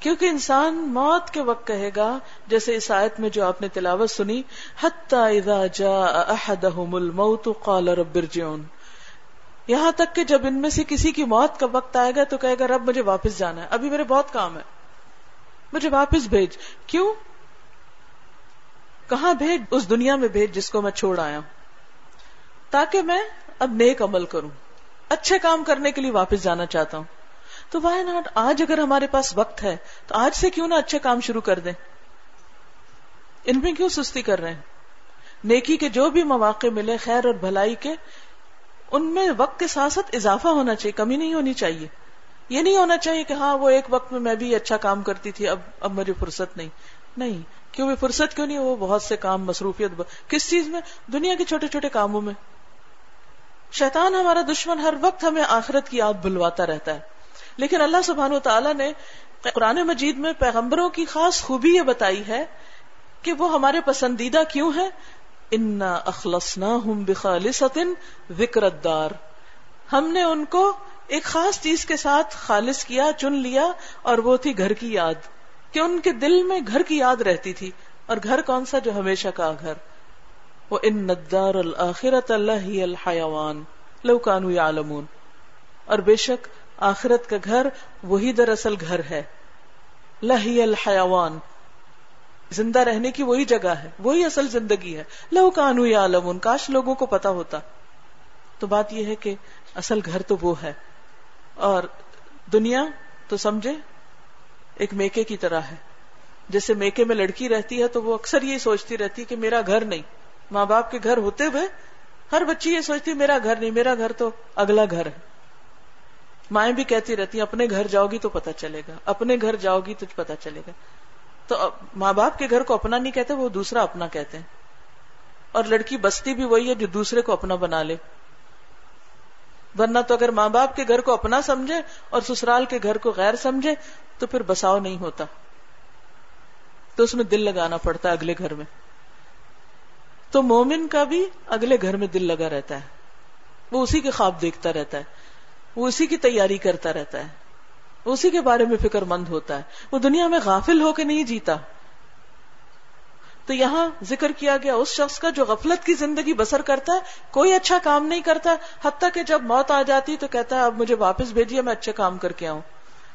کیونکہ انسان موت کے وقت کہے گا، جیسے اس آیت میں جو آپ نے تلاوت سنی الموت قال رب ارجعون۔ یہاں تک کہ جب ان میں سے کسی کی موت کا وقت آئے گا تو کہے گا، رب مجھے واپس جانا ہے۔ ابھی میرے بہت کام ہے۔ مجھے واپس بھیج۔ کیوں؟ کہاں بھیج؟ اس دنیا میں بھیج جس کو میں چھوڑ آیا ہوں۔ تاکہ میں اب نیک عمل کروں۔ اچھے کام کرنے کے لیے واپس جانا چاہتا ہوں۔ تو وائی ناٹ آج اگر ہمارے پاس وقت ہے، تو آج سے کیوں نہ اچھے کام شروع کر دیں؟ ان میں کیوں سستی کر رہے ہیں؟ نیکی کے جو بھی مواقع ملے، خیر اور بھلائی کے، ان میں وقت کے ساتھ ساتھ اضافہ ہونا چاہیے، کمی نہیں ہونی چاہیے۔ یہ نہیں ہونا چاہیے کہ ہاں وہ ایک وقت میں میں بھی اچھا کام کرتی تھی، اب اب مجھے فرصت نہیں۔ نہیں، کیوں بھی فرصت کیوں نہیں؟ وہ بہت سے کام، مصروفیت کس چیز میں؟ دنیا کے چھوٹے چھوٹے کاموں میں۔ شیطان ہمارا دشمن ہر وقت ہمیں آخرت کی یاد بلواتا رہتا ہے۔ لیکن اللہ سبحانہ و تعالیٰ نے قرآن مجید میں پیغمبروں کی خاص خوبی یہ بتائی ہے کہ وہ ہمارے پسندیدہ کیوں ہے انا اخلصنا ہم بخالص وکرت دار ہم نے ان کو ایک خاص چیز کے ساتھ خالص کیا، چن لیا اور وہ تھی گھر کی یاد، کہ ان کے دل میں گھر کی یاد رہتی تھی۔ اور گھر کون سا جو ہمیشہ کا گھر؟ وہ ان ندار الآخرت اللہ الحیوان لو کانو یعلمون۔ اور بے شک آخرت کا گھر وہی دراصل گھر ہے۔ لہی الحیوان۔ زندہ رہنے کی وہی جگہ ہے، وہی اصل زندگی ہے۔ لو کانو یا علم کاش لوگوں کو پتا ہوتا۔ تو بات یہ ہے کہ اصل گھر تو وہ ہے۔ اور دنیا تو سمجھے، ایک میکے کی طرح ہے۔ جیسے میکے میں لڑکی رہتی ہے تو وہ اکثر یہ سوچتی رہتی ہے کہ میرا گھر نہیں۔ ماں باپ کے گھر ہوتے ہوئے ہر بچی یہ سوچتی میرا گھر نہیں، میرا گھر تو اگلا گھر ہے۔ مائیں بھی کہتی رہتی ہیں، اپنے گھر جاؤ گی تو پتا چلے گا، اپنے گھر جاؤ گی تو پتا چلے گا۔ تو ماں باپ کے گھر کو اپنا نہیں کہتے، وہ دوسرا اپنا کہتے ہیں۔ اور لڑکی بستی بھی وہی ہے جو دوسرے کو اپنا بنا لے۔ ورنہ تو اگر ماں باپ کے گھر کو اپنا سمجھے اور سسرال کے گھر کو غیر سمجھے، تو پھر بساؤ نہیں ہوتا۔ تو اس میں دل لگانا پڑتا ہے اگلے گھر میں۔ تو مومن کا بھی اگلے گھر میں دل لگا رہتا ہے۔ وہ اسی کے خواب دیکھتا رہتا ہے۔ وہ اسی کی تیاری کرتا رہتا ہے۔ اسی کے بارے میں فکر مند ہوتا ہے۔ وہ دنیا میں غافل ہو کے نہیں جیتا۔ تو یہاں ذکر کیا گیا اس شخص کا جو غفلت کی زندگی بسر کرتا ہے، کوئی اچھا کام نہیں کرتا، حتیٰ کہ جب موت آ جاتی تو کہتا ہے، اب مجھے واپس بھیجیے، میں اچھے کام کر کے آؤں۔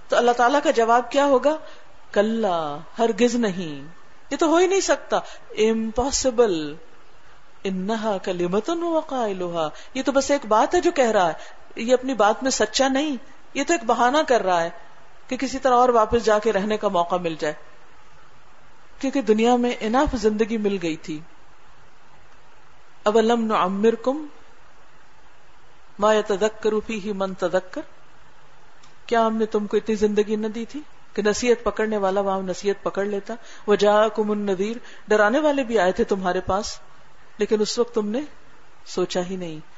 تو اللہ تعالیٰ کا جواب کیا ہوگا؟ کل ہرگز نہیں۔ یہ تو ہو ہی نہیں سکتا۔ امپاسبل انہا کلمتن وقائلوہا یہ تو بس ایک بات ہے جو کہہ رہا ہے۔ یہ اپنی بات میں سچا نہیں، یہ تو ایک بہانہ کر رہا ہے کہ کسی طرح اور واپس جا کے رہنے کا موقع مل جائے۔ کیونکہ دنیا میں انف زندگی مل گئی تھی۔ اب علم نعمر کم ما تدک روپی ہی من تدکر کیا ہم نے تم کو اتنی زندگی نہ دی تھی کہ نصیحت پکڑنے والا وہاں نصیحت پکڑ لیتا؟ وہ جا کم ندیر ڈرانے والے بھی آئے تھے تمہارے پاس، لیکن اس وقت تم نے سوچا ہی نہیں۔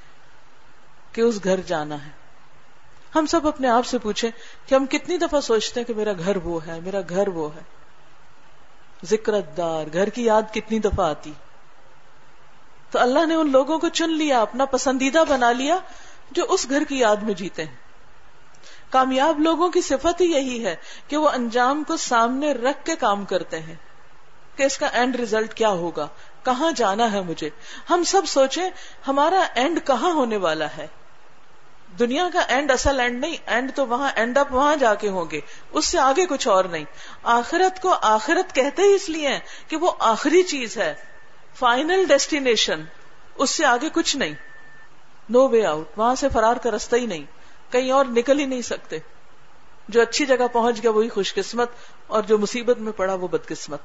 کہ اس گھر جانا ہے۔ ہم سب اپنے آپ سے پوچھیں کہ ہم کتنی دفعہ سوچتے ہیں کہ میرا گھر وہ ہے، میرا گھر وہ ہے۔ ذکر دار گھر کی یاد کتنی دفعہ آتی۔ تو اللہ نے ان لوگوں کو چن لیا، اپنا پسندیدہ بنا لیا جو اس گھر کی یاد میں جیتے ہیں۔ کامیاب لوگوں کی صفت ہی یہی ہے کہ وہ انجام کو سامنے رکھ کے کام کرتے ہیں۔ کہ اس کا اینڈ ریزلٹ کیا ہوگا؟ کہاں جانا ہے مجھے؟ ہم سب سوچیں ہمارا اینڈ کہاں ہونے والا ہے؟ دنیا کا اینڈ اصل اینڈ نہیں اینڈ تو وہاں اینڈ اپ وہاں جا کے ہوں گے، اس سے آگے کچھ اور نہیں۔ آخرت کو آخرت کہتے ہی اس لیے کہ وہ آخری چیز ہے فائنل ڈیسٹینیشن اس سے آگے کچھ نہیں۔ نو وے آؤٹ وہاں سے فرار کا رستہ ہی نہیں۔ کہیں اور نکل ہی نہیں سکتے۔ جو اچھی جگہ پہنچ گیا وہی خوش قسمت اور جو مصیبت میں پڑا وہ بدقسمت۔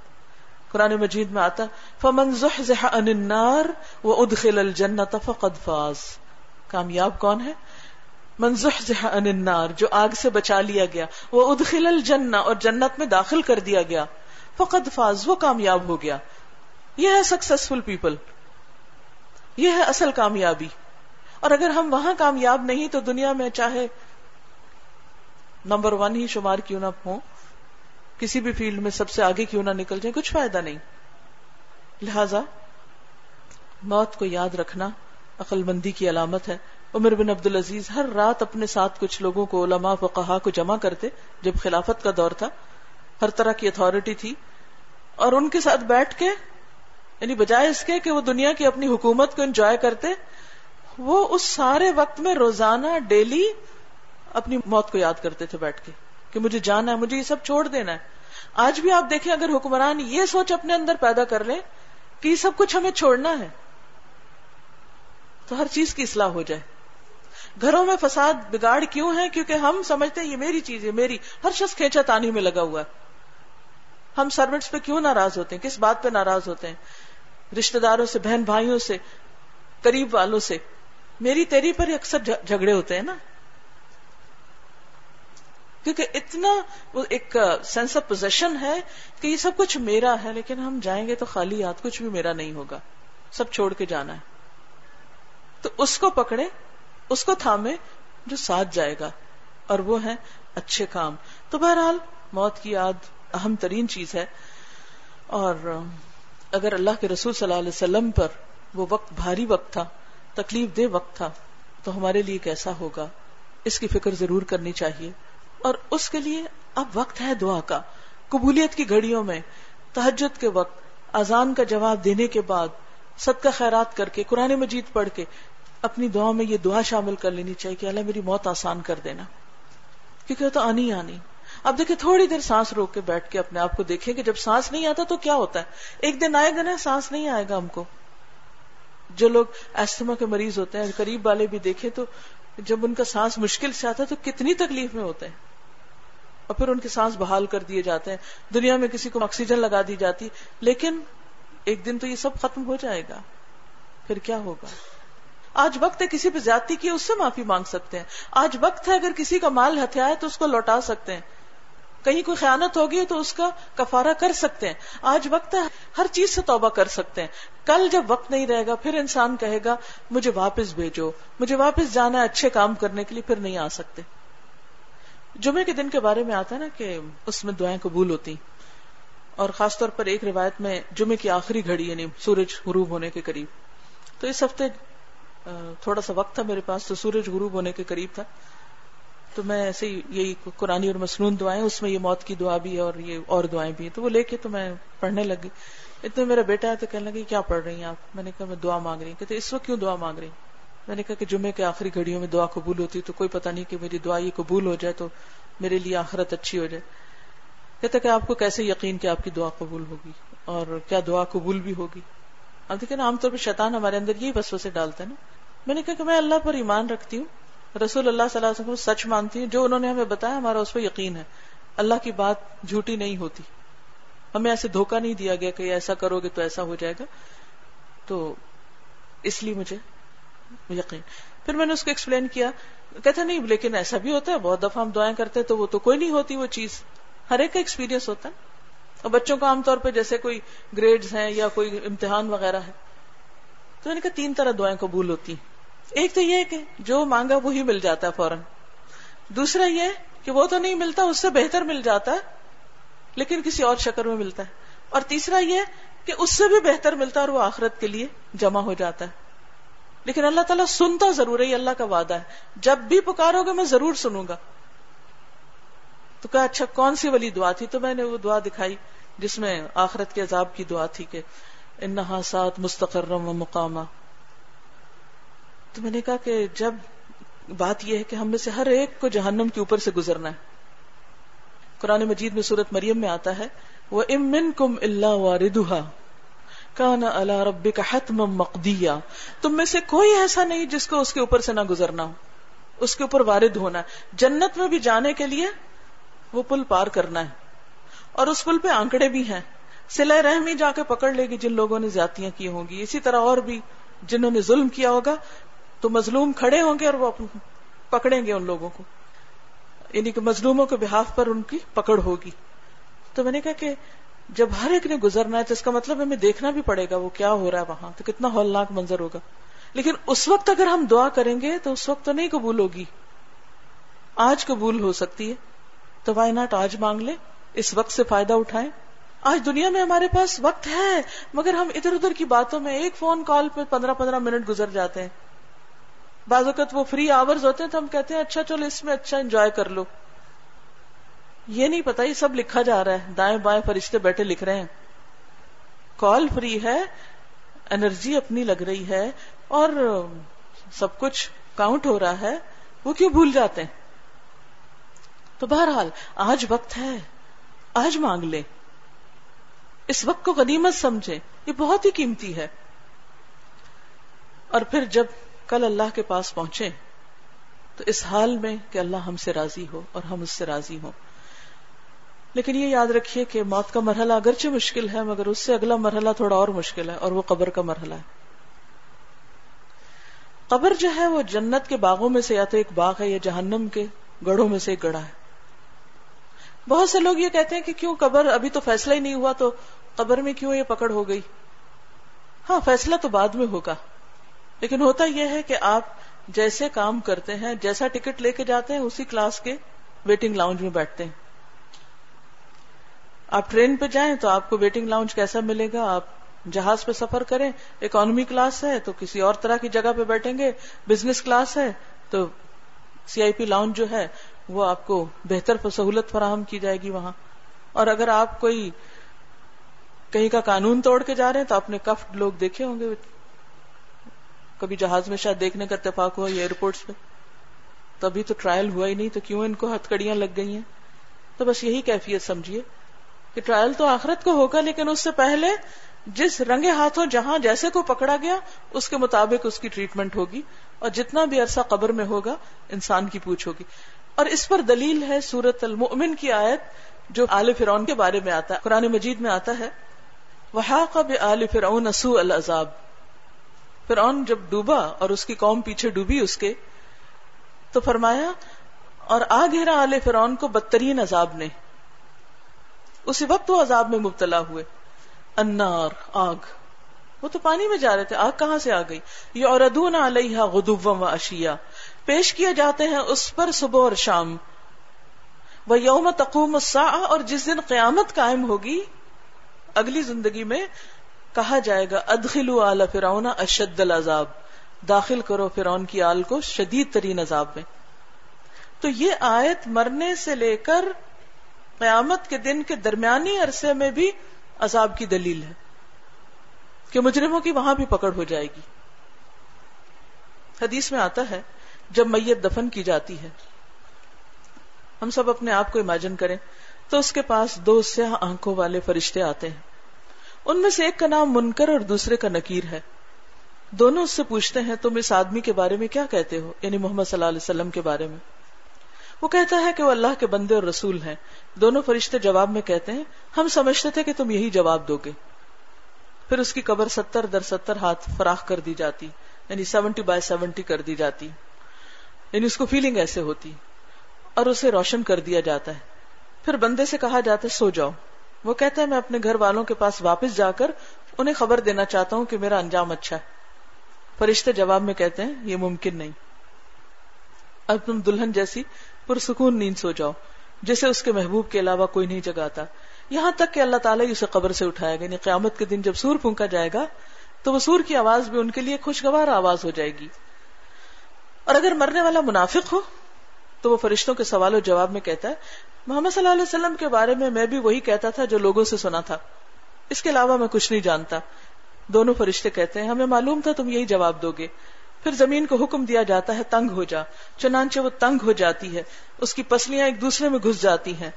قرآن مجید میں آتا، فمن زحزح عن النار وادخل الجنة فقد فاز۔ کامیاب کون ہے؟ منظح عن النار، جو آگ سے بچا لیا گیا، وہ ادخل الجنہ، اور جنت میں داخل کر دیا گیا۔ فقد فاز، وہ کامیاب ہو گیا۔ یہ ہے سکسیسفل پیپل یہ ہے اصل کامیابی۔ اور اگر ہم وہاں کامیاب نہیں، تو دنیا میں چاہے نمبر ون ہی شمار کیوں نہ ہو کسی بھی فیلڈ میں سب سے آگے کیوں نہ نکل جائے کچھ فائدہ نہیں۔ لہذا موت کو یاد رکھنا عقل مندی کی علامت ہے۔ عمر بن عبد العزیز ہر رات اپنے ساتھ کچھ لوگوں کو علماء و کہا کو جمع کرتے جب خلافت کا دور تھا۔ ہر طرح کی اتارٹی تھی۔ اور ان کے ساتھ بیٹھ کے یعنی بجائے اس کے کہ وہ دنیا کی اپنی حکومت کو انجوائے کرتے، وہ اس سارے وقت میں روزانہ ڈیلی اپنی موت کو یاد کرتے تھے بیٹھ کے کہ مجھے جانا ہے، مجھے یہ سب چھوڑ دینا ہے۔ آج بھی آپ دیکھیں، اگر حکمران یہ سوچ اپنے اندر پیدا کر لیں کہ یہ سب کچھ ہمیں چھوڑنا ہے، تو ہر چیز کی اصلاح ہو جائے۔ گھروں میں فساد بگاڑ کیوں ہے؟ کیونکہ ہم سمجھتے ہیں یہ میری چیز ہے، میری۔ ہر شخص کھینچا تانی میں لگا ہوا ہے۔ ہم سروٹس پہ کیوں ناراض ہوتے ہیں؟ کس بات پہ ناراض ہوتے ہیں؟ رشتے داروں سے، بہن بھائیوں سے، قریب والوں سے۔ میری تیری پر اکثر جھگڑے ہوتے ہیں نا۔ کیونکہ اتنا ایک سینس آف پوزیشن ہے کہ یہ سب کچھ میرا ہے، لیکن ہم جائیں گے تو خالی ہاتھ کچھ بھی میرا نہیں ہوگا۔ سب چھوڑ کے جانا ہے۔ تو اس کو پکڑے اس کو تھامے جو ساتھ جائے گا، اور وہ ہے اچھے کام۔ تو بہرحال موت کی یاد اہم ترین چیز ہے۔ اور اگر اللہ کے رسول صلی اللہ علیہ وسلم پر وہ وقت بھاری وقت تھا، تکلیف دہ وقت تھا، تو ہمارے لیے کیسا ہوگا؟ اس کی فکر ضرور کرنی چاہیے۔ اور اس کے لیے اب وقت ہے دعا کا۔ قبولیت کی گھڑیوں میں تحجد کے وقت، اذان کا جواب دینے کے بعد، صدقہ خیرات کر کے، قرآن مجید پڑھ کے اپنی دعا میں یہ دعا شامل کر لینی چاہیے کہ اللہ میری موت آسان کر دینا۔ کیونکہ وہ تو آنی آنی۔ اب دیکھیں تھوڑی دیر سانس روک کے بیٹھ کے اپنے آپ کو دیکھیں کہ جب سانس نہیں آتا تو کیا ہوتا ہے؟ ایک دن آئے گا نا، سانس نہیں آئے گا ہم کو۔ جو لوگ ایستما کے مریض ہوتے ہیں، قریب والے بھی دیکھیں تو جب ان کا سانس مشکل سے آتا ہے تو کتنی تکلیف میں ہوتے ہیں۔ اور پھر ان کے سانس بحال کر دیے جاتے ہیں۔ دنیا میں کسی کو آکسیجن لگا دی جاتی، لیکن ایک دن تو یہ سب ختم ہو جائے گا۔ پھر کیا ہوگا؟ آج وقت ہے کسی پہ زیادتی کی، اس سے معافی مانگ سکتے ہیں۔ آج وقت ہے اگر کسی کا مال ہتھیا ہے تو اس کو لوٹا سکتے ہیں۔ کہیں کوئی خیانت ہوگی تو اس کا کفارہ کر سکتے ہیں۔ آج وقت ہے ہر چیز سے توبہ کر سکتے ہیں۔ کل جب وقت نہیں رہے گا، پھر انسان کہے گا، مجھے واپس بھیجو۔ مجھے واپس جانا ہے اچھے کام کرنے کے لیے، پھر نہیں آ سکتے۔ جمعے کے دن کے بارے میں آتا ہے نا کہ اس میں دعائیں قبول ہوتی۔ اور خاص طور پر ایک روایت میں جمعے کی آخری گھڑی یعنی سورج غروب ہونے کے قریب۔ تو اس ہفتے تھوڑا سا وقت تھا میرے پاس تو سورج غروب ہونے کے قریب تھا۔ تو میں ایسے ہی یہی قرآن اور مصنون دعائیں، اس میں یہ موت کی دعا بھی ہے اور یہ اور دعائیں بھی ہیں۔ تو وہ لے کے تو میں پڑھنے لگی اتنے میرا بیٹا ہے تو کہنے لگی، کیا پڑھ رہی ہیں آپ؟ میں نے کہا، میں دعا مانگ رہی ہوں۔ کہتے، اس وقت کیوں دعا مانگ رہی ہوں میں نے کہا کہ جمعے کے آخری گھڑیوں میں دعا قبول ہوتی تو کوئی پتہ نہیں کہ میری دعا یہ قبول ہو جائے تو میرے لیے آخرت اچھی ہو جائے۔ کہتے کہ آپ کو کیسے یقین کہ آپ کی دعا قبول ہوگی اور کیا دعا قبول بھی ہوگی؟ اب دیکھیں نا، عام طور پہ شیطان ہمارے اندر یہی بس سے ڈالتا ہے نا۔ میں نے کہا کہ میں اللہ پر ایمان رکھتی ہوں، رسول اللہ صلی اللہ علیہ وسلم سچ مانتی ہوں، جو انہوں نے ہمیں بتایا، ہمارا اس پہ یقین ہے۔ اللہ کی بات جھوٹی نہیں ہوتی۔ ہمیں ایسے دھوکا نہیں دیا گیا کہ ایسا کرو گے تو ایسا ہو جائے گا۔ تو اس لیے مجھے یقین۔ پھر میں نے اس کو ایکسپلین کیا۔ کہتا نہیں، لیکن ایسا بھی ہوتا ہے، بہت دفعہ ہم دعائیں کرتے تو وہ تو کوئی نہیں ہوتی وہ چیز۔ ہر ایک کا ایکسپیرینس ہوتا ہے۔ اور بچوں کو عام طور پہ جیسے کوئی گریڈز ہیں یا کوئی امتحان وغیرہ ہے۔ تو میں نے کہا تین طرح دعائیں قبول ہوتی ہیں۔ ایک تو یہ کہ جو مانگا وہی مل جاتا ہے فوراً۔ دوسرا یہ کہ وہ تو نہیں ملتا، اس سے بہتر مل جاتا ہے، لیکن کسی اور شکر میں ملتا ہے۔ اور تیسرا یہ کہ اس سے بھی بہتر ملتا ہے اور وہ آخرت کے لیے جمع ہو جاتا ہے۔ لیکن اللہ تعالیٰ سنتا ضرور ہے اللہ کا وعدہ ہے۔ جب بھی پکارو گے، میں ضرور سنوں گا۔ تو کہا اچھا کون سی والی دعا تھی؟ تو میں نے وہ دعا دکھائی، جس میں آخرت کے عذاب کی دعا تھی کہ انہا سات مستقرم و مقامہ تو میں نے کہا کہ جب بات یہ ہے کہ ہم میں سے ہر ایک کو جہنم کے اوپر سے گزرنا ہے۔ قرآن مجید میں صورت مریم میں آتا ہے وہ امن کم اللہ واردہ کانا اللہ رب کا حتم مقدیا تم میں سے کوئی ایسا نہیں جس کو اس کے اوپر سے نہ گزرنا ہو۔ اس کے اوپر وارد ہونا ہے۔ جنت میں بھی جانے کے لیے وہ پل پار کرنا ہے۔ اور اس پل پہ آنکڑے بھی ہیں۔ سلح رحمی جا کے پکڑ لے گی جن لوگوں نے زیادتیاں کی ہوں گی۔ اسی طرح اور بھی جنہوں نے ظلم کیا ہوگا تو مظلوم کھڑے ہوں گے اور وہ پکڑیں گے ان لوگوں کو۔ یعنی کہ مظلوموں کے بحاف پر ان کی پکڑ ہوگی۔ تو میں نے کہا کہ جب ہر ایک نے گزرنا ہے تو اس کا مطلب ہمیں دیکھنا بھی پڑے گا وہ کیا ہو رہا ہے وہاں۔ تو کتنا ہولناک منظر ہوگا۔ لیکن اس وقت اگر ہم دعا کریں گے تو اس وقت تو نہیں قبول ہوگی۔ آج قبول ہو سکتی ہے۔ تو وائی ناٹ آج مانگ لے اس وقت سے فائدہ اٹھائیں۔ آج دنیا میں ہمارے پاس وقت ہے، مگر ہم ادھر ادھر کی باتوں میں ایک فون کال پہ پندرہ پندرہ منٹ گزر جاتے ہیں۔ بعض اوقات وہ فری آورز ہوتے ہیں تو ہم کہتے ہیں اچھا چلو اس میں اچھا انجوائے کر لو۔ یہ نہیں پتا، یہ سب لکھا جا رہا ہے۔ دائیں بائیں فرشتے بیٹھے لکھ رہے ہیں۔ کال فری ہے انرجی اپنی لگ رہی ہے اور سب کچھ کاؤنٹ ہو رہا ہے۔ وہ کیوں بھول جاتے ہیں؟ تو بہرحال، آج وقت ہے۔ آج مانگ لیں۔ اس وقت کو غنیمت سمجھے یہ بہت ہی قیمتی ہے۔ اور پھر جب کل اللہ کے پاس پہنچے، تو اس حال میں کہ اللہ ہم سے راضی ہو اور ہم اس سے راضی ہوں۔ لیکن یہ یاد رکھیے کہ موت کا مرحلہ اگرچہ مشکل ہے، مگر اس سے اگلا مرحلہ تھوڑا اور مشکل ہے اور وہ قبر کا مرحلہ ہے۔ قبر جو ہے وہ جنت کے باغوں میں سے یا تو ایک باغ ہے یا جہنم کے گڑھوں میں سے ایک گڑھا ہے۔ بہت سے لوگ یہ کہتے ہیں کہ کیوں قبر ابھی تو فیصلہ ہی نہیں ہوا، تو قبر میں کیوں یہ پکڑ ہو گئی؟ ہاں فیصلہ تو بعد میں ہوگا۔ لیکن ہوتا یہ ہے کہ آپ جیسے کام کرتے ہیں، جیسا ٹکٹ لے کے جاتے ہیں، اسی کلاس کے ویٹنگ لاؤنج میں بیٹھتے ہیں۔ آپ ٹرین پہ جائیں تو آپ کو ویٹنگ لاؤنج کیسا ملے گا؟ آپ جہاز پہ سفر کریں، اکانومی کلاس ہے تو کسی اور طرح کی جگہ پہ بیٹھیں گے، بزنس کلاس ہے تو سی آئی پی لاؤنج جو ہے، وہ آپ کو بہتر سہولت فراہم کی جائے گی وہاں۔ اور اگر آپ کوئی کہیں کا قانون توڑ کے جا رہے ہیں تو اپنے کف لوگ دیکھے ہوں گے۔ کبھی جہاز میں شاید دیکھنے کا اتفاق ہوا ایئرپورٹ پہ تو ابھی تو ٹرائل ہوا ہی نہیں تو کیوں ان کو ہتھ کڑیاں لگ گئی ہیں؟ تو بس یہی کیفیت سمجھیے کہ ٹرائل تو آخرت کو ہوگا لیکن اس سے پہلے جس رنگے ہاتھوں جہاں جیسے کو پکڑا گیا، اس کے مطابق اس کی ٹریٹمنٹ ہوگی اور جتنا بھی عرصہ قبر میں ہوگا، انسان کی پوچھ ہوگی۔ اور اس پر دلیل ہے سورت المؤمن کی آیت جو آل فرعون کے بارے میں آتا ہے، قرآن مجید میں آتا ہے۔ وہ آل فرعون اسو العذاب۔ فرعون جب ڈوبا اور اس کی قوم پیچھے ڈوبی اس کے، تو فرمایا، اور آ گھیرا آل فرعون کو بدترین عذاب نے۔ اسی وقت وہ عذاب میں مبتلا ہوئے۔ انار آگ۔ وہ تو پانی میں جا رہے تھے، آگ کہاں سے آ گئی؟ یہ اور ادون علیہ غدوم و اشیا پیش کیے جاتے ہیں اس پر صبح اور شام۔ وہ یوم تقوم اور جس دن قیامت قائم ہوگی، اگلی زندگی میں کہا جائے گا ادخلو آل فرعون اشد العذاب۔ داخل کرو فرعون کی آل کو شدید ترین عذاب میں۔ تو یہ آیت مرنے سے لے کر قیامت کے دن کے درمیانی عرصے میں بھی عذاب کی دلیل ہے۔ کہ مجرموں کی وہاں بھی پکڑ ہو جائے گی۔ حدیث میں آتا ہے، جب میت دفن کی جاتی ہے، ہم سب اپنے آپ کو امیجن کریں تو اس کے پاس دو سیاہ آنکھوں والے فرشتے آتے ہیں۔ ان میں سے ایک کا نام منکر اور دوسرے کا نکیر ہے۔ دونوں اس سے پوچھتے ہیں، تم اس آدمی کے بارے میں کیا کہتے ہو؟ یعنی محمد صلی اللہ علیہ وسلم کے بارے میں۔ وہ کہتا ہے کہ وہ اللہ کے بندے اور رسول ہیں۔ دونوں فرشتے جواب میں کہتے ہیں، ہم سمجھتے تھے کہ تم یہی جواب دو گے۔ پھر اس کی قبر ستر در ستر ہاتھ فراخ کر دی جاتی یعنی سیونٹی بائی سیونٹی کر دی جاتی۔ یعنی اس کو فیلنگ ایسے ہوتی اور اسے روشن کر دیا جاتا ہے۔ پھر بندے سے کہا جاتا ہے، سو جاؤ۔ وہ کہتا ہے، میں اپنے گھر والوں کے پاس واپس جا کر انہیں خبر دینا چاہتا ہوں کہ میرا انجام اچھا ہے. فرشتے جواب میں کہتے ہیں، یہ ممکن نہیں. اب تم دلہن جیسی پرسکون نیند سو جاؤ، جسے اس کے محبوب کے علاوہ کوئی نہیں جگاتا۔ یہاں تک کہ اللہ تعالیٰ اسے قبر سے اٹھایا گا یعنی قیامت کے دن جب سور پھونکا جائے گا، تو وہ سور کی آواز بھی ان کے لیے خوشگوار آواز ہو جائے گی۔ اور اگر مرنے والا منافق ہو، تو وہ فرشتوں کے سوال و جواب میں کہتا ہے محمد صلی اللہ علیہ وسلم کے بارے میں میں بھی وہی کہتا تھا جو لوگوں سے سنا تھا۔ اس کے علاوہ میں کچھ نہیں جانتا۔ دونوں فرشتے کہتے ہیں، ہمیں معلوم تھا تم یہی جواب دو گے۔ پھر زمین کو حکم دیا جاتا ہے، تنگ ہو جا۔ چنانچہ وہ تنگ ہو جاتی ہے۔ اس کی پسلیاں ایک دوسرے میں گھس جاتی ہیں۔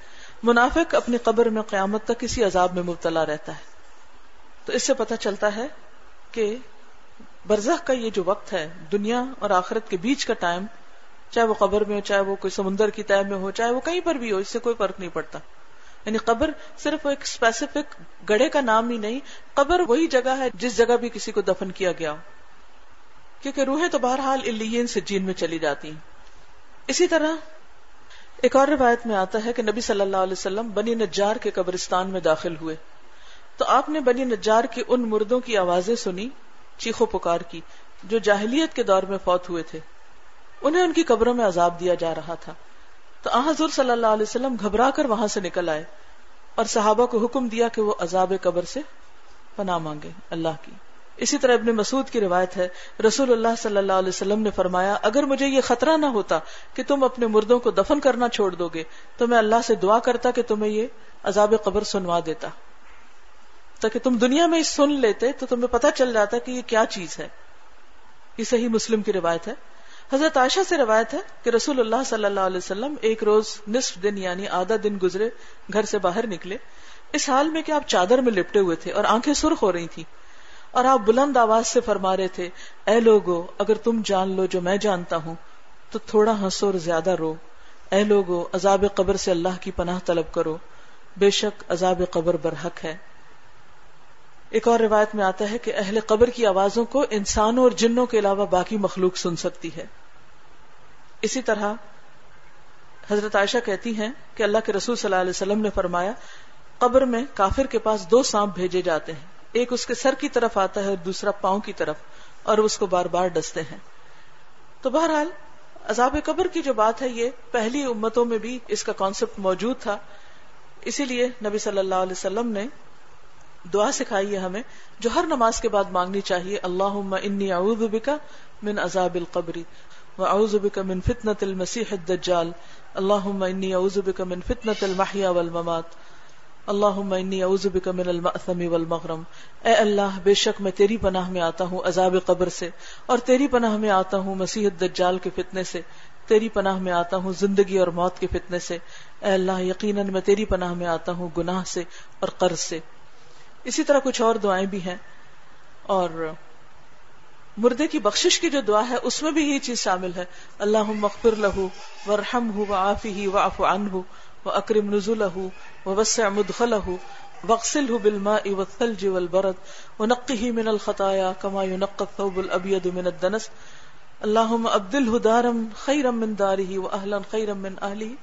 منافق اپنی قبر میں قیامت تک کسی عذاب میں مبتلا رہتا ہے۔ تو اس سے پتہ چلتا ہے کہ برزخ کا یہ جو وقت ہے، دنیا اور آخرت کے بیچ کا ٹائم چاہے وہ قبر میں ہو، چاہے وہ کوئی سمندر کی طے میں ہو، چاہے وہ کہیں پر بھی ہو، اس سے کوئی فرق نہیں پڑتا۔ یعنی قبر صرف ایک اسپیسیفک گڑے کا نام ہی نہیں، قبر وہی جگہ ہے جس جگہ بھی کسی کو دفن کیا گیا ہو۔ کیونکہ روحیں تو بہرحال الین سے جین میں چلی جاتی ہیں۔ اسی طرح ایک اور روایت میں آتا ہے کہ نبی صلی اللہ علیہ وسلم بنی نجار کے قبرستان میں داخل ہوئے۔ تو آپ نے بنی نجار کے ان مردوں کی آوازیں سنی چیخو پکار کی جو جاہلیت کے دور میں فوت ہوئے تھے۔ انہیں ان کی قبروں میں عذاب دیا جا رہا تھا۔ تو حضور صلی اللہ علیہ وسلم گھبرا کر وہاں سے نکل آئے اور صحابہ کو حکم دیا کہ وہ عذاب قبر سے پناہ مانگے اللہ کی۔ اسی طرح ابن مسعود کی روایت ہے، رسول اللہ صلی اللہ علیہ وسلم نے فرمایا، اگر مجھے یہ خطرہ نہ ہوتا کہ تم اپنے مردوں کو دفن کرنا چھوڑ دو گے تو میں اللہ سے دعا کرتا کہ تمہیں یہ عذاب قبر سنوا دیتا۔ تاکہ تم دنیا میں سن لیتے تو تمہیں پتہ چل جاتا کہ یہ کیا چیز ہے۔ یہ صحیح مسلم کی روایت ہے۔ حضرت عائشہ سے روایت ہے کہ رسول اللہ صلی اللہ علیہ وسلم ایک روز نصف دن یعنی آدھا دن گزرے گھر سے باہر نکلے۔ اس حال میں کہ آپ چادر میں لپٹے ہوئے تھے اور آنکھیں سرخ ہو رہی تھی اور آپ بلند آواز سے فرما رہے تھے، اے لوگو، اگر تم جان لو جو میں جانتا ہوں، تو تھوڑا ہنسو اور زیادہ رو۔ اے لوگو، عذاب قبر سے اللہ کی پناہ طلب کرو۔ بے شک عذاب قبر برحق ہے۔ ایک اور روایت میں آتا ہے کہ اہل قبر کی آوازوں کو انسانوں اور جنوں کے علاوہ باقی مخلوق سن سکتی ہے۔ اسی طرح حضرت عائشہ کہتی ہیں کہ اللہ کے رسول صلی اللہ علیہ وسلم نے فرمایا، قبر میں کافر کے پاس دو سانپ بھیجے جاتے ہیں۔ ایک اس کے سر کی طرف آتا ہے اور دوسرا پاؤں کی طرف، اور اس کو بار بار ڈستے ہیں۔ تو بہرحال، عذاب قبر کی جو بات ہے، یہ پہلی امتوں میں بھی اس کا کانسیپٹ موجود تھا۔ اسی لیے نبی صلی اللہ علیہ وسلم نے دعا سکھائی ہے ہمیں جو ہر نماز کے بعد مانگنی چاہیے۔ اللہ انی اعوذ بکا من عذاب القبری و اعوذ بکا من فتنة المسیح الدجال۔ اللہم انی اعوذ بکا من فتنة المحیا والممات۔ اللہم انی اعوذ بکا من المأثم والمغرم۔ اے اللہ، بے شک میں تیری پناہ میں آتا ہوں عذاب قبر سے، اور تیری پناہ میں آتا ہوں مسیح الدجال کے فتنے سے۔ تیری پناہ میں آتا ہوں زندگی اور موت کے فتنے سے۔ اے اللہ، یقیناً میں تیری پناہ میں آتا ہوں گناہ سے اور قرض سے۔ اسی طرح کچھ اور دعائیں بھی ہیں۔ اور مردے کی بخشش کی جو دعا ہے، اس میں بھی یہ چیز شامل ہے۔ اللہ مغفر لہو ورحم ہُو و آفی ہی و آف ان ہو و اکرم نزول و وسع مدخل وقسل ہُو بلما والثلج والبرد ونقه من الخطايا كما ينقى الثوب الابيض من الدنس۔ اللهم ابدله دارا خيرا من داره واهلا خيرا من اهله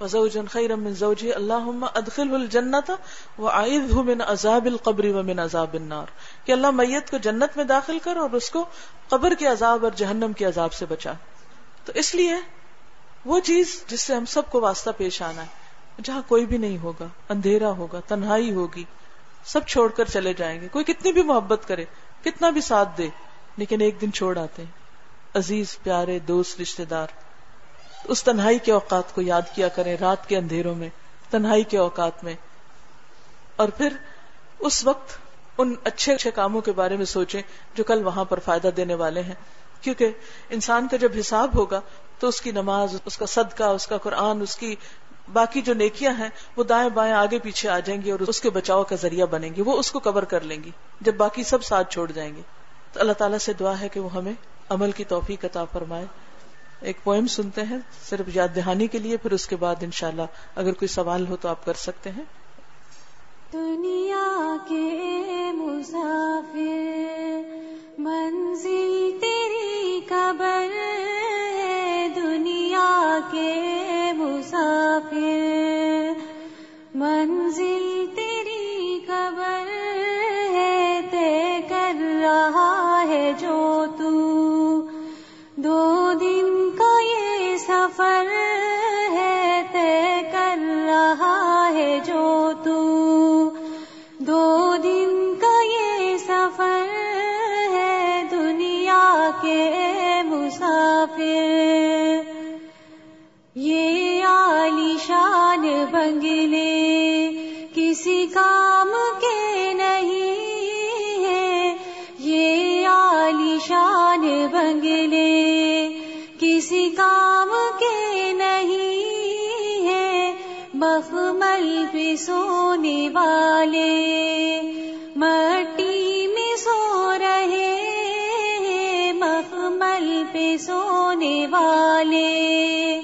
وزوجا خيرا من زوجه، اللهم ادخله الجنه واعذه من عذاب القبر ومن عذاب النار. کہ اللہ میت کو جنت میں داخل کر اور اس کو قبر کے عذاب اور جہنم کے عذاب سے بچا۔ تو اس لیے وہ چیز جس سے ہم سب کو واسطہ پیش آنا ہے، جہاں کوئی بھی نہیں ہوگا، اندھیرا ہوگا، تنہائی ہوگی، سب چھوڑ کر چلے جائیں گے۔ کوئی کتنی بھی محبت کرے، کتنا بھی ساتھ دے، لیکن ایک دن چھوڑ آتے ہیں۔ عزیز، پیارے، دوست رشتے دار اس تنہائی کے اوقات کو یاد کیا کریں رات کے اندھیروں میں، تنہائی کے اوقات میں۔ اور پھر اس وقت ان اچھے اچھے کاموں کے بارے میں سوچیں جو کل وہاں پر فائدہ دینے والے ہیں۔ کیونکہ انسان کا جب حساب ہوگا تو اس کی نماز، اس کا صدقہ، اس کا قرآن، اس کی باقی جو نیکیاں ہیں، وہ دائیں بائیں آگے پیچھے آ جائیں گی اور اس کے بچاؤ کا ذریعہ بنیں گی۔ وہ اس کو کور کر لیں گی۔ جب باقی سب ساتھ چھوڑ جائیں گے۔ تو اللہ تعالیٰ سے دعا ہے کہ وہ ہمیں عمل کی توفیق عطا فرمائے۔ ایک پوئم سنتے ہیں، صرف یاد دہانی کے لیے، پھر اس کے بعد انشاءاللہ اگر کوئی سوال ہو تو آپ کر سکتے ہیں۔ دنیا کے مسافر، منزل تیری قبر ہے۔ دنیا کے مسافر، منزل والے مٹی میں سو رہے ہیں، مخمل پہ سونے والے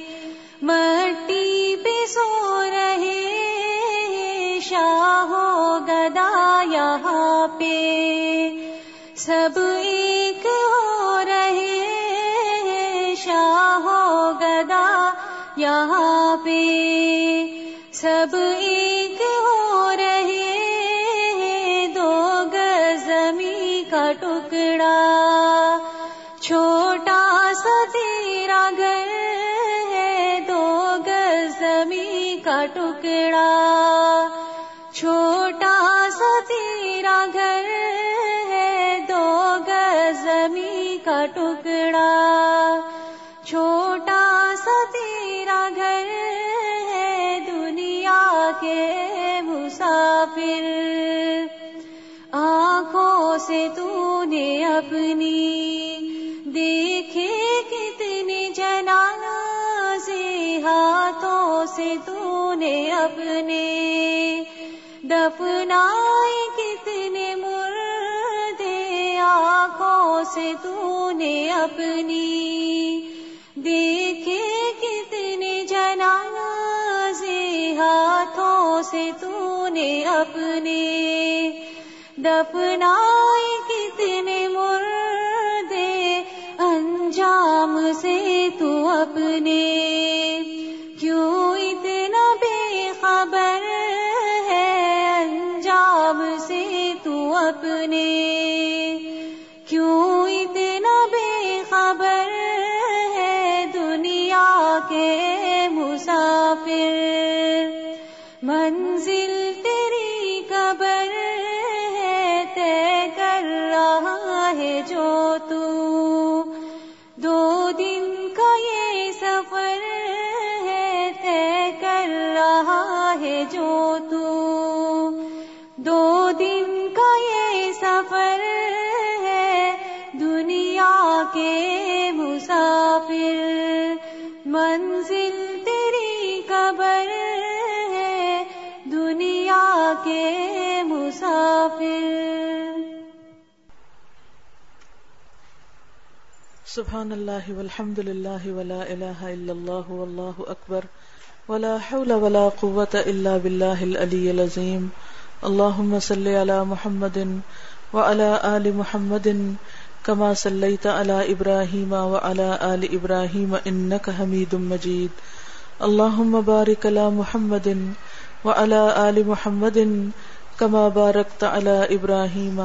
مٹی پہ سو رہے ہیں، شاہ گدا یہاں پہ سب ایک ہو رہے شاہ ہو گدا یہاں پہ سب ایک دفنائے کتنے مردے آنکھوں سے تو نے اپنی۔ دیکھے کتنے جنانا سے ہاتھوں سے تو نے اپنے۔ دفنائے کتنے مردے انجام سے تو اپنے۔ سبحان اللہ والحمد للہ ولا الہ الا اللہ واللہ اکبر ولا حول ولا قوة الا باللہ العلی العظیم اللہم صلی علی محمد وعلى آل محمد كما صليت على إبراهيم وعلى آل إبراهيم إنك حميد مجيد اللهم بارك على محمد وعلى آل محمد کما كما باركت على إبراهيم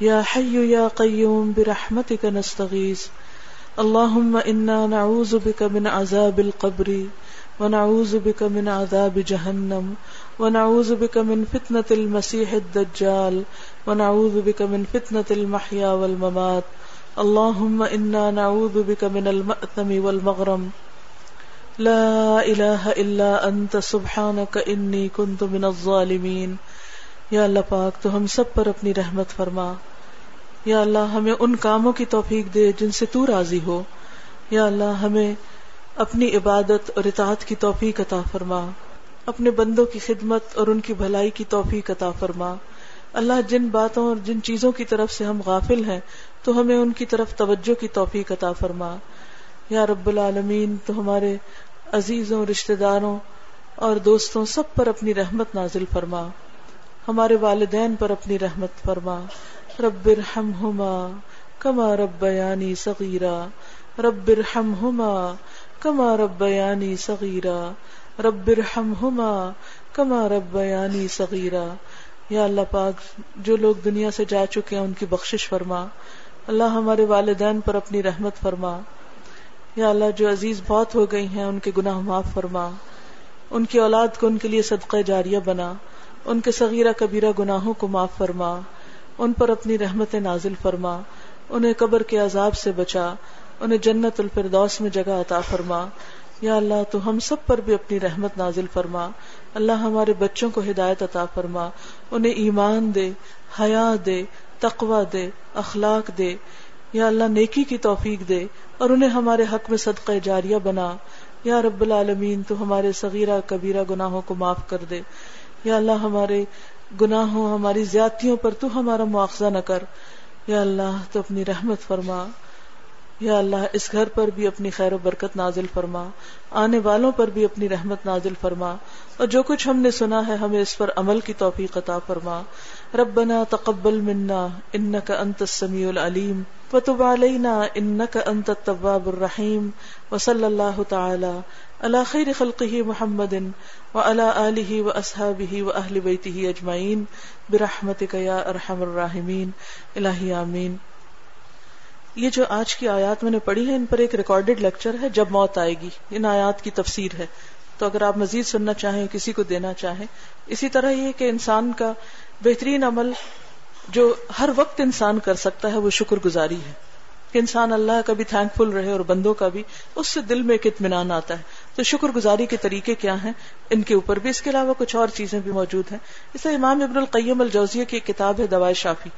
يا حي يا قيوم، برحمتك نستغيث. اللهم إنا نعوذ بك من عذاب القبر، ونعوذ بك من عذاب جهنم، ونعوذ بك من فتنة المسيح الدجال، ونعوذ بك من فتنة المحيا والممات. اللهم إنا نعوذ بك من المأثم والمغرم. لا إله إلا أنت، سبحانك إني كنت من الظالمين. یا اللہ پاک تو ہم سب پر اپنی رحمت فرما۔ یا اللہ ہمیں ان کاموں کی توفیق دے جن سے تو راضی ہو۔ یا اللہ ہمیں اپنی عبادت اور اطاعت کی توفیق عطا فرما۔ اپنے بندوں کی خدمت اور ان کی بھلائی کی توفیق عطا فرما۔ اللہ جن باتوں اور جن چیزوں کی طرف سے ہم غافل ہیں تو ہمیں ان کی طرف توجہ کی توفیق عطا فرما۔ یا رب العالمین تو ہمارے عزیزوں، رشتہ داروں اور دوستوں سب پر اپنی رحمت نازل فرما۔ ہمارے والدین پر اپنی رحمت فرما۔ رب ارحمہما کما ربیانی صغیرا۔ رب ارحمہما کما ربیانی صغیرا۔ رب ارحمہما کما ربیانی صغیرا۔ یا اللہ پاک، جو لوگ دنیا سے جا چکے ہیں، ان کی بخشش فرما۔ اللہ ہمارے والدین پر اپنی رحمت فرما۔ یا اللہ، جو عزیز بہت ہو گئی ہیں، ان کے گناہ معاف فرما۔ ان کی اولاد کو ان کے لیے صدقہ جاریہ بنا۔ ان کے صغیرہ کبیرہ گناہوں کو معاف فرما، ان پر اپنی رحمت نازل فرما، انہیں قبر کے عذاب سے بچا، انہیں جنت الفردوس میں جگہ عطا فرما۔ یا اللہ، تو ہم سب پر بھی اپنی رحمت نازل فرما۔ اللہ ہمارے بچوں کو ہدایت عطا فرما۔ انہیں ایمان دے، حیا دے تقوا دے، اخلاق دے۔ یا اللہ، نیکی کی توفیق دے اور انہیں ہمارے حق میں صدقہ جاریہ بنا۔ یا رب العالمین، تو ہمارے صغیرہ کبیرہ گناہوں کو معاف کر دے۔ یا اللہ ہمارے گناہوں، ہماری زیادتیوں پر تو ہمارا مواخذہ نہ کر۔ یا اللہ تو اپنی رحمت فرما۔ یا اللہ اس گھر پر بھی اپنی خیر و برکت نازل فرما۔ آنے والوں پر بھی اپنی رحمت نازل فرما۔ اور جو کچھ ہم نے سنا ہے، ہمیں اس پر عمل کی توفیق عطا فرما۔ ربنا تقبل منا انك انت السميع العليم وتب علينا انك انت التواب الرحيم وصلى الله تعالى على خير خلقه محمد وعلى آله وأصحابه وأهل بيته أجمعين برحمتك يا أرحم الراحمين إلهي آمين یہ جو آج کی آیات میں نے پڑھی ہے، ان پر ایک ریکارڈڈ لیکچر ہے، جب موت آئے گی، ان آیات کی تفسیر ہے۔ تو اگر آپ مزید سننا چاہیں، کسی کو دینا چاہیں، اسی طرح یہ کہ انسان کا بہترین عمل جو ہر وقت انسان کر سکتا ہے وہ شکر گزاری ہے کہ انسان اللہ کا بھی تھینک فل رہے اور بندوں کا بھی، اس سے دل میں ایک اطمینان آتا ہے۔ تو شکر گزاری کے طریقے کیا ہیں؟ ان کے اوپر بھی، اس کے علاوہ کچھ اور چیزیں بھی موجود ہیں۔ اس طرح امام ابن القیم الجوزیہ کی ایک کتاب ہے دوائے شافی،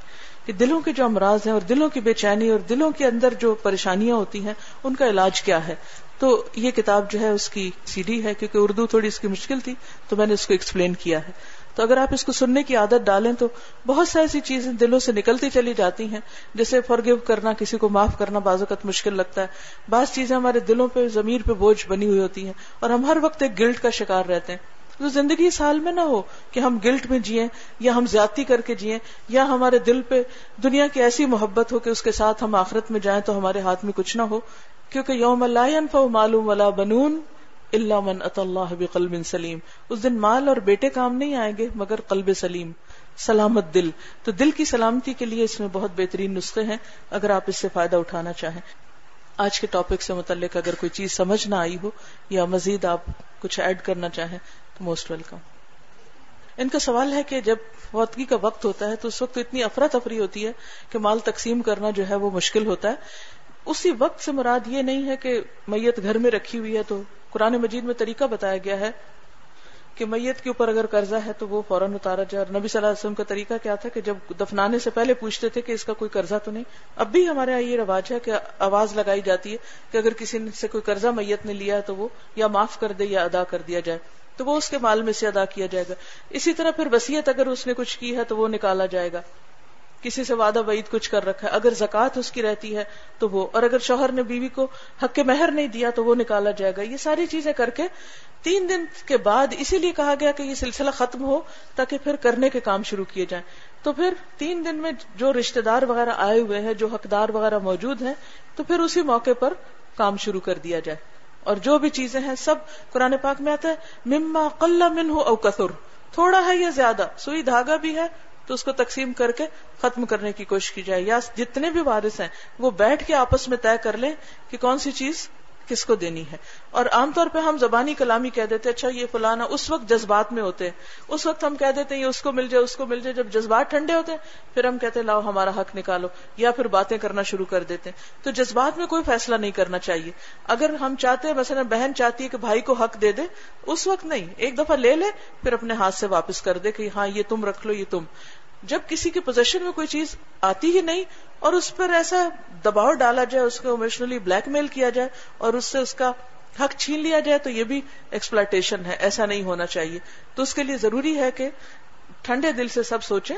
کہ دلوں کے جو امراض ہیں اور دلوں کی بے چینی اور دلوں کے اندر جو پریشانیاں ہوتی ہیں، ان کا علاج کیا ہے؟ تو یہ کتاب جو ہے، اس کی سی ڈی ہے، کیونکہ اردو تھوڑی اس کی مشکل تھی، تو میں نے اس کو ایکسپلین کیا ہے۔ تو اگر آپ اس کو سننے کی عادت ڈالیں تو بہت سی ایسی چیزیں دلوں سے نکلتی چلی جاتی ہیں جیسے فارگیو کرنا، کسی کو معاف کرنا بعض اوقات مشکل لگتا ہے۔ بعض چیزیں ہمارے دلوں پہ، ضمیر پہ بوجھ بنی ہوئی ہوتی ہیں اور ہم ہر وقت ایک گلٹ کا شکار رہتے ہیں۔ تو زندگی اس حال میں نہ ہو کہ ہم گلٹ میں جیئیں یا ہم زیادتی کر کے جیئیں یا ہمارے دل پہ دنیا کی ایسی محبت ہو کہ اس کے ساتھ ہم آخرت میں جائیں تو ہمارے ہاتھ میں کچھ نہ ہو۔ کیونکہ یوم اللہ معلوم ولا بنون اللہ من اط اللہ بقلب سلیم۔ اس دن مال اور بیٹے کام نہیں آئیں گے، مگر قلب سلیم، سلامت دل۔ تو دل کی سلامتی کے لیے اس میں بہت بہترین نسخے ہیں، اگر آپ اس سے فائدہ اٹھانا چاہیں۔ آج کے ٹاپک سے متعلق اگر کوئی چیز سمجھ نہ آئی ہو یا مزید آپ کچھ ایڈ کرنا چاہیں، تو موسٹ ویلکم ان کا سوال ہے کہ جب فوتگی کا وقت ہوتا ہے تو اس وقت اتنی افراتفری ہوتی ہے کہ مال تقسیم کرنا جو ہے وہ مشکل ہوتا ہے۔ اسی وقت سے مراد یہ نہیں ہے کہ میت گھر میں رکھی ہوئی ہے تو قرآن مجید میں طریقہ بتایا گیا ہے کہ میت کے اوپر اگر قرضہ ہے تو وہ فوراً اتارا جائے۔ اور نبی صلی اللہ علیہ وسلم کا طریقہ کیا تھا کہ جب دفنانے سے پہلے پوچھتے تھے کہ اس کا کوئی قرضہ تو نہیں۔ اب بھی ہمارے یہاں یہ رواج ہے کہ آواز لگائی جاتی ہے کہ اگر کسی سے کوئی قرضہ میت نے لیا ہے تو وہ یا معاف کر دے یا ادا کر دیا جائے۔ تو وہ اس کے مال میں سے ادا کیا جائے گا۔ اسی طرح پھر وسیعت اگر اس نے کچھ کی ہے تو وہ نکالا جائے گا۔ کسی سے وعدہ وعید کچھ کر رکھا ہے، اگر زکوٰۃ اس کی رہتی ہے تو وہ، اور اگر شوہر نے بیوی کو حق مہر نہیں دیا تو وہ نکالا جائے گا۔ یہ ساری چیزیں کر کے تین دن کے بعد اسی لیے کہا گیا کہ یہ سلسلہ ختم ہو تاکہ پھر کرنے کے کام شروع کیے جائیں۔ تو پھر تین دن میں جو رشتے دار وغیرہ آئے ہوئے ہیں، جو حقدار وغیرہ موجود ہیں، تو پھر اسی موقع پر کام شروع کر دیا جائے۔ اور جو بھی چیزیں ہیں، سب قرآن پاک میں آتا ہے، مما قل من ہو او کثر۔ تھوڑا ہے یا زیادہ، سوئی دھاگا بھی ہے تو اس کو تقسیم کر کے ختم کرنے کی کوشش کی جائے یا جتنے بھی وارث ہیں وہ بیٹھ کے آپس میں طے کر لیں کہ کون سی چیز کس کو دینی ہے۔ اور عام طور پہ ہم زبانی کلامی کہہ دیتے اچھا یہ فلانا اس وقت جذبات میں ہوتے ہیں۔ اس وقت ہم کہہ دیتے ہیں یہ اس کو مل جائے، اس کو مل جائے۔ جب جذبات ٹھنڈے ہوتے ہیں، پھر ہم کہتے ہیں، لاؤ ہمارا حق نکالو، یا پھر باتیں کرنا شروع کر دیتے ہیں۔ تو جذبات میں کوئی فیصلہ نہیں کرنا چاہیے۔ اگر ہم چاہتے ہیں، مثلا بہن چاہتی ہے کہ بھائی کو حق دے دے، اس وقت نہیں۔ ایک دفعہ لے لے، پھر اپنے ہاتھ سے واپس کر دے کہ ہاں یہ تم رکھ لو، یہ تم۔ جب کسی کے پوزیشن میں کوئی چیز آتی ہی نہیں اور اس پر ایسا دباؤ ڈالا جائے، اس کو اموشنلی بلیک میل کیا جائے اور اس سے اس کا حق چھین لیا جائے، تو یہ بھی ایکسپلائٹیشن ہے، ایسا نہیں ہونا چاہیے۔ تو اس کے لیے ضروری ہے کہ ٹھنڈے دل سے سب سوچیں۔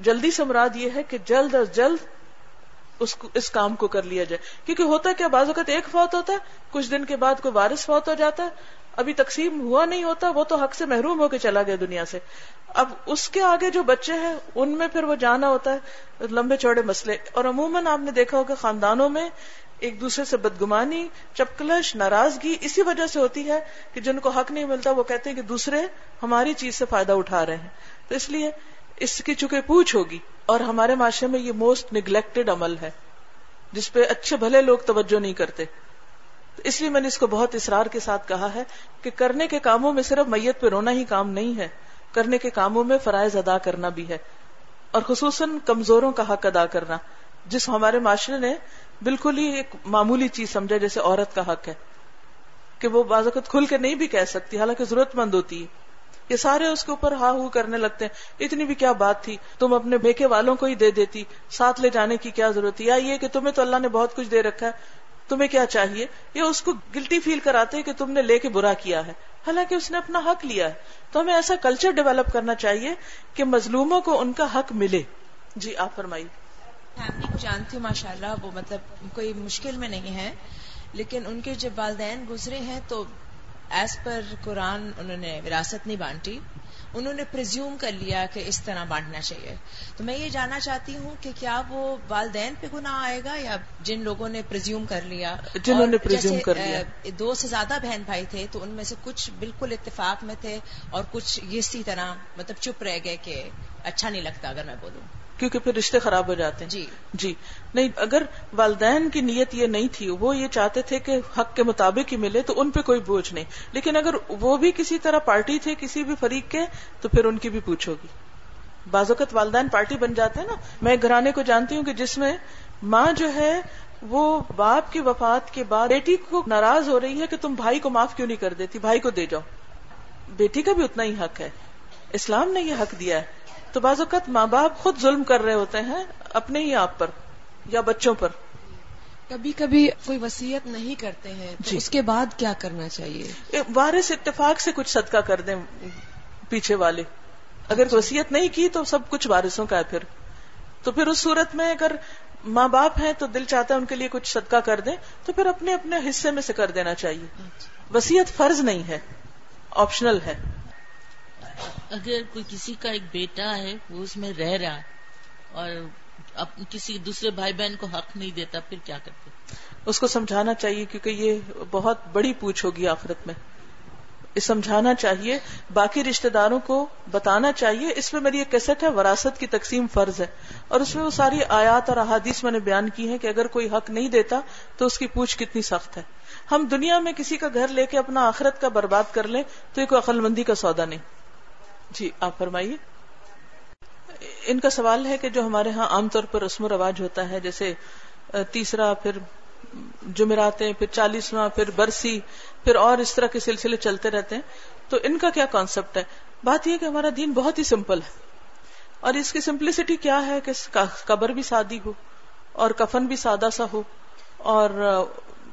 جلدی سے مراد یہ ہے کہ جلد از جلد اس اس کام کو کر لیا جائے۔ کیونکہ ہوتا ہے کیا بعض اوقات ایک فوت ہوتا ہے، کچھ دن کے بعد کوئی وارث فوت ہو جاتا ہے ابھی تقسیم ہوا نہیں ہوتا، وہ تو حق سے محروم ہو کے چلا گیا دنیا سے۔ اب اس کے آگے جو بچے ہیں، ان میں پھر وہ جانا ہوتا ہے، لمبے چوڑے مسئلے۔ اور عموماً آپ نے دیکھا ہوگا خاندانوں میں ایک دوسرے سے بدگمانی، چپکلش، ناراضگی اسی وجہ سے ہوتی ہے کہ جن کو حق نہیں ملتا، وہ کہتے ہیں کہ دوسرے ہماری چیز سے فائدہ اٹھا رہے ہیں۔ تو اس لیے اس کی چونکہ پوچھ ہوگی، اور ہمارے معاشرے میں یہ موسٹ نگلیکٹڈ عمل ہے، جس پہ اچھے بھلے لوگ توجہ نہیں کرتے۔ اس لیے میں نے اس کو بہت اصرار کے ساتھ کہا ہے کہ کرنے کے کاموں میں صرف میت پہ رونا ہی کام نہیں ہے، کرنے کے کاموں میں فرائض ادا کرنا بھی ہے۔ اور خصوصاً کمزوروں کا حق ادا کرنا، جس ہمارے معاشرے نے بالکل ہی ایک معمولی چیز سمجھا جیسے عورت کا حق ہے۔ کہ وہ بعض اوقات کھل کے نہیں بھی کہہ سکتی، حالانکہ ضرورت مند ہوتی۔ ہے یہ سارے اس کے اوپر ہا ہو کرنے لگتے ہیں۔ اتنی بھی کیا بات تھی، تم اپنے بیکے والوں کو ہی دے دیتی، ساتھ لے جانے کی کیا ضرورت تھی؟ یا یہ کہ تمہیں تو اللہ نے بہت کچھ دے رکھا ہے تمہیں کیا چاہیے؟ یا اس کو گلٹی فیل کراتے کہ تم نے لے کے برا کیا ہے۔ حالانکہ اس نے اپنا حق لیا ہے۔ تو ہمیں ایسا کلچر ڈیولپ کرنا چاہیے کہ مظلوموں کو ان کا حق ملے۔ جی آپ فرمائیے۔ فیملی کو جانتی ہوں ماشاء اللہ وہ مطلب کوئی مشکل میں نہیں ہے۔ لیکن ان کے جب والدین گزرے ہیں تو ایز پر قرآن انہوں نے وراثت نہیں بانٹی۔ انہوں نے پرزیوم کر لیا کہ اس طرح بانٹنا چاہیے۔ تو میں یہ جاننا چاہتی ہوں کہ کیا وہ والدین پہ گناہ آئے گا یا جن لوگوں نے پرزیوم کر لیا؟ جنہوں نے presume کر لیا۔ دو سے زیادہ بہن بھائی تھے تو ان میں سے کچھ بالکل اتفاق میں تھے اور کچھ اسی طرح مطلب چپ رہ گئے کہ اچھا نہیں لگتا اگر میں بولوں۔ کیونکہ پھر رشتے خراب ہو جاتے ہیں۔ جی۔ جی۔ نہیں اگر والدین کی نیت یہ نہیں تھی وہ یہ چاہتے تھے کہ حق کے مطابق ہی ملے تو ان پہ کوئی بوجھ نہیں۔ لیکن اگر وہ بھی کسی طرح پارٹی تھے کسی بھی فریق کے تو پھر ان کی بھی پوچھو گی بعض اوقات والدین پارٹی بن جاتے ہیں نا۔ میں گھرانے کو جانتی ہوں کہ جس میں ماں جو ہے وہ باپ کی وفات کے بعد بیٹی کو ناراض ہو رہی ہے کہ تم بھائی کو معاف کیوں نہیں کر دیتی؟ بھائی کو دے جاؤ۔ بیٹی کا بھی اتنا ہی حق ہے۔ اسلام نے یہ حق دیا ہے۔ تو بعض اوقات ماں باپ خود ظلم کر رہے ہوتے ہیں اپنے ہی آپ پر یا بچوں پر۔ کبھی کبھی کوئی وسیعت نہیں کرتے ہیں تو جی۔ اس کے بعد کیا کرنا چاہیے؟ وارث اتفاق سے کچھ صدقہ کر دیں پیچھے والے۔ اگر وسیعت نہیں کی تو سب کچھ وارثوں کا ہے پھر۔ تو پھر اس صورت میں اگر ماں باپ ہیں تو دل چاہتا ہے ان کے لیے کچھ صدقہ کر دیں تو پھر اپنے اپنے حصے میں سے کر دینا چاہیے۔ وسیعت فرض نہیں ہے آپشنل ہے۔ اگر کوئی کسی کا ایک بیٹا ہے، وہ اس میں رہ رہا ہے اور اب کسی دوسرے بھائی بہن کو حق نہیں دیتا، پھر کیا کرتے؟ اس کو سمجھانا چاہیے کیونکہ یہ بہت بڑی پوچھ ہوگی آخرت میں۔ یہ سمجھانا چاہیے، باقی رشتہ داروں کو بتانا چاہیے، اس میں میری ایک کیسٹ ہے، وراثت کی تقسیم فرض ہے۔ اور اس میں وہ ساری آیات اور احادیث میں نے بیان کی ہے کہ اگر کوئی حق نہیں دیتا تو اس کی پوچھ کتنی سخت ہے۔ ہم دنیا میں کسی کا گھر لے کے اپنا آخرت کا برباد کر لیں تو یہ کوئی عقل مندی کا سودا نہیں۔ جی آپ فرمائیے۔ ان کا سوال ہے کہ جو ہمارے ہاں عام طور پر رسم و رواج ہوتا ہے، جیسے تیسرا، پھر جمعراتیں، پھر چالیسواں، پھر برسی، پھر اور اس طرح کے سلسلے چلتے رہتے ہیں، تو ان کا کیا کانسیپٹ ہے؟ بات یہ کہ ہمارا دین بہت ہی سمپل ہے۔ اور اس کی سمپلسٹی کیا ہے کہ قبر بھی سادی ہو، اور کفن بھی سادہ سا ہو، اور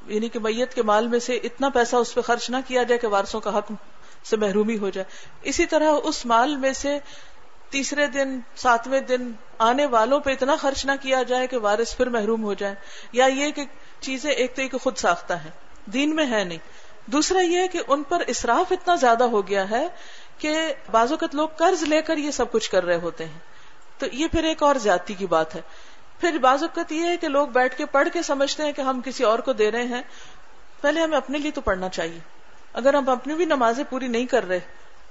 یعنی کہ میت کے مال میں سے اتنا پیسہ اس پہ خرچ نہ کیا جائے کہ وارسوں کا حق سے محرومی ہو جائے۔ اسی طرح اس مال میں سے تیسرے دن، ساتویں دن آنے والوں پہ اتنا خرچ نہ کیا جائے کہ وارث پھر محروم ہو جائے یا یہ کہ چیزیں ایک تو خود ساختہ ہے دین میں ہے نہیں۔ دوسرا یہ کہ ان پر اسراف اتنا زیادہ ہو گیا ہے کہ بعض اوقات لوگ قرض لے کر یہ سب کچھ کر رہے ہوتے ہیں۔ تو یہ پھر ایک اور زیادتی کی بات ہے۔ پھر بعض اوقات یہ ہے کہ لوگ بیٹھ کے پڑھ کے سمجھتے ہیں کہ ہم کسی اور کو دے رہے ہیں۔ پہلے ہمیں اپنے لیے تو پڑھنا چاہیے۔ اگر ہم اپنی بھی نمازیں پوری نہیں کر رہے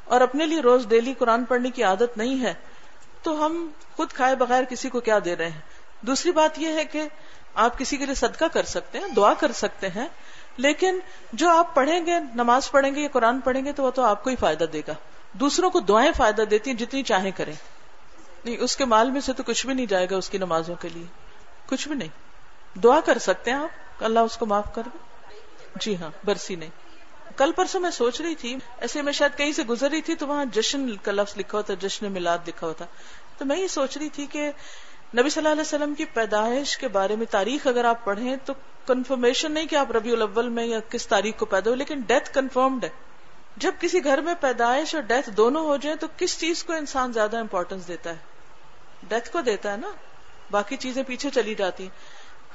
اور اپنے لیے روز ڈیلی قرآن پڑھنے کی عادت نہیں ہے، تو ہم خود کھائے بغیر کسی کو کیا دے رہے ہیں؟ دوسری بات یہ ہے کہ آپ کسی کے لیے صدقہ کر سکتے ہیں، دعا کر سکتے ہیں، لیکن جو آپ پڑھیں گے، نماز پڑھیں گے یا قرآن پڑھیں گے، تو وہ تو آپ کو ہی فائدہ دے گا۔ دوسروں کو دعائیں فائدہ دیتی ہیں جتنی چاہیں کریں۔ نہیں، اس کے مال میں سے تو کچھ بھی نہیں جائے گا اس کی نمازوں کے لیے۔ کچھ بھی نہیں۔ دعا کر سکتے ہیں آپ، اللہ اس کو معاف کر دے۔ جی ہاں برسی نہیں۔ کل پرسوں میں سوچ رہی تھی، ایسے میں شاید کہیں سے گزر رہی تھی تو وہاں جشن کا لفظ لکھا ہوتا، جشن میلاد لکھا ہوتا۔ تو میں یہ سوچ رہی تھی کہ نبی صلی اللہ علیہ وسلم کی پیدائش کے بارے میں تاریخ اگر آپ پڑھیں تو کنفرمیشن نہیں کہ آپ ربیع الاول میں یا کس تاریخ کو پیدا ہو لیکن ڈیتھ کنفرمڈ ہے۔ جب کسی گھر میں پیدائش اور ڈیتھ دونوں ہو جائیں تو کس چیز کو انسان زیادہ امپورٹینس دیتا ہے؟ ڈیتھ کو دیتا ہے نا؟ باقی چیزیں پیچھے چلی جاتی ہیں۔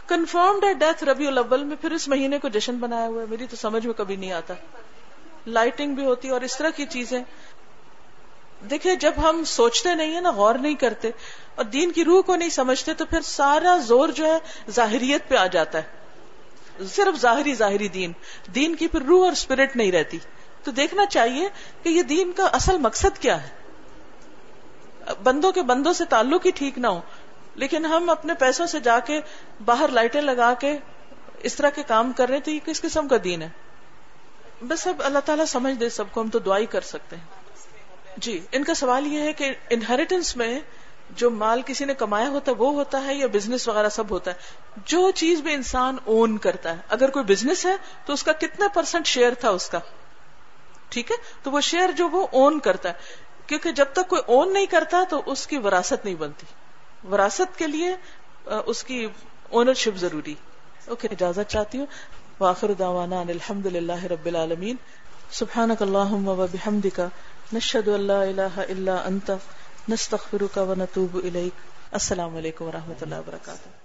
کنفرمڈ ہے ڈیتھ ربی الاول میں پھر اس مہینے کو جشن بنایا ہوا ہے۔ میری تو سمجھ میں کبھی نہیں آتا۔ لائٹنگ بھی ہوتی اور اس طرح کی چیزیں۔ دیکھیں جب ہم سوچتے نہیں ہیں نا، غور نہیں کرتے اور دین کی روح کو نہیں سمجھتے، تو پھر سارا زور جو ہے، ظاہریت پہ آ جاتا ہے۔ صرف ظاہری ظاہری دین۔ دین کی پھر روح اور اسپرٹ نہیں رہتی۔ تو دیکھنا چاہیے کہ یہ دین کا اصل مقصد کیا ہے۔ بندوں کے بندوں سے تعلق ہی ٹھیک نہ ہو۔ لیکن ہم اپنے پیسوں سے جا کے باہر لائٹیں لگا کے اس طرح کے کام کر رہے تو یہ کس قسم کا دین ہے؟ بس اب اللہ تعالیٰ سمجھ دے سب کو، ہم تو دعائی کر سکتے ہیں۔ جی ان کا سوال یہ ہے کہ انہیریٹنس میں جو مال کسی نے کمایا ہوتا ہے وہ ہوتا ہے یا بزنس وغیرہ سب ہوتا ہے؟ جو چیز بھی انسان اون کرتا ہے۔ اگر کوئی بزنس ہے تو اس کا کتنا پرسنٹ شیئر تھا اس کا؟ ٹھیک ہے؟ تو وہ شیئر جو وہ اون کرتا ہے۔ کیونکہ جب تک کوئی اون نہیں کرتا تو اس کی وراثت نہیں بنتی۔ وراثت کے لیے اس کی اونرشپ ضروری۔ اوکے، اجازت چاہتی ہوں۔ واخر دعوانا ان الحمد للہ رب العالمین۔ سبحانک اللہم و بحمدک، نشہد ان لا الہ الا انت، نستغفرک و نتوب الیک۔ السلام علیکم ورحمۃ اللہ وبرکاتہ۔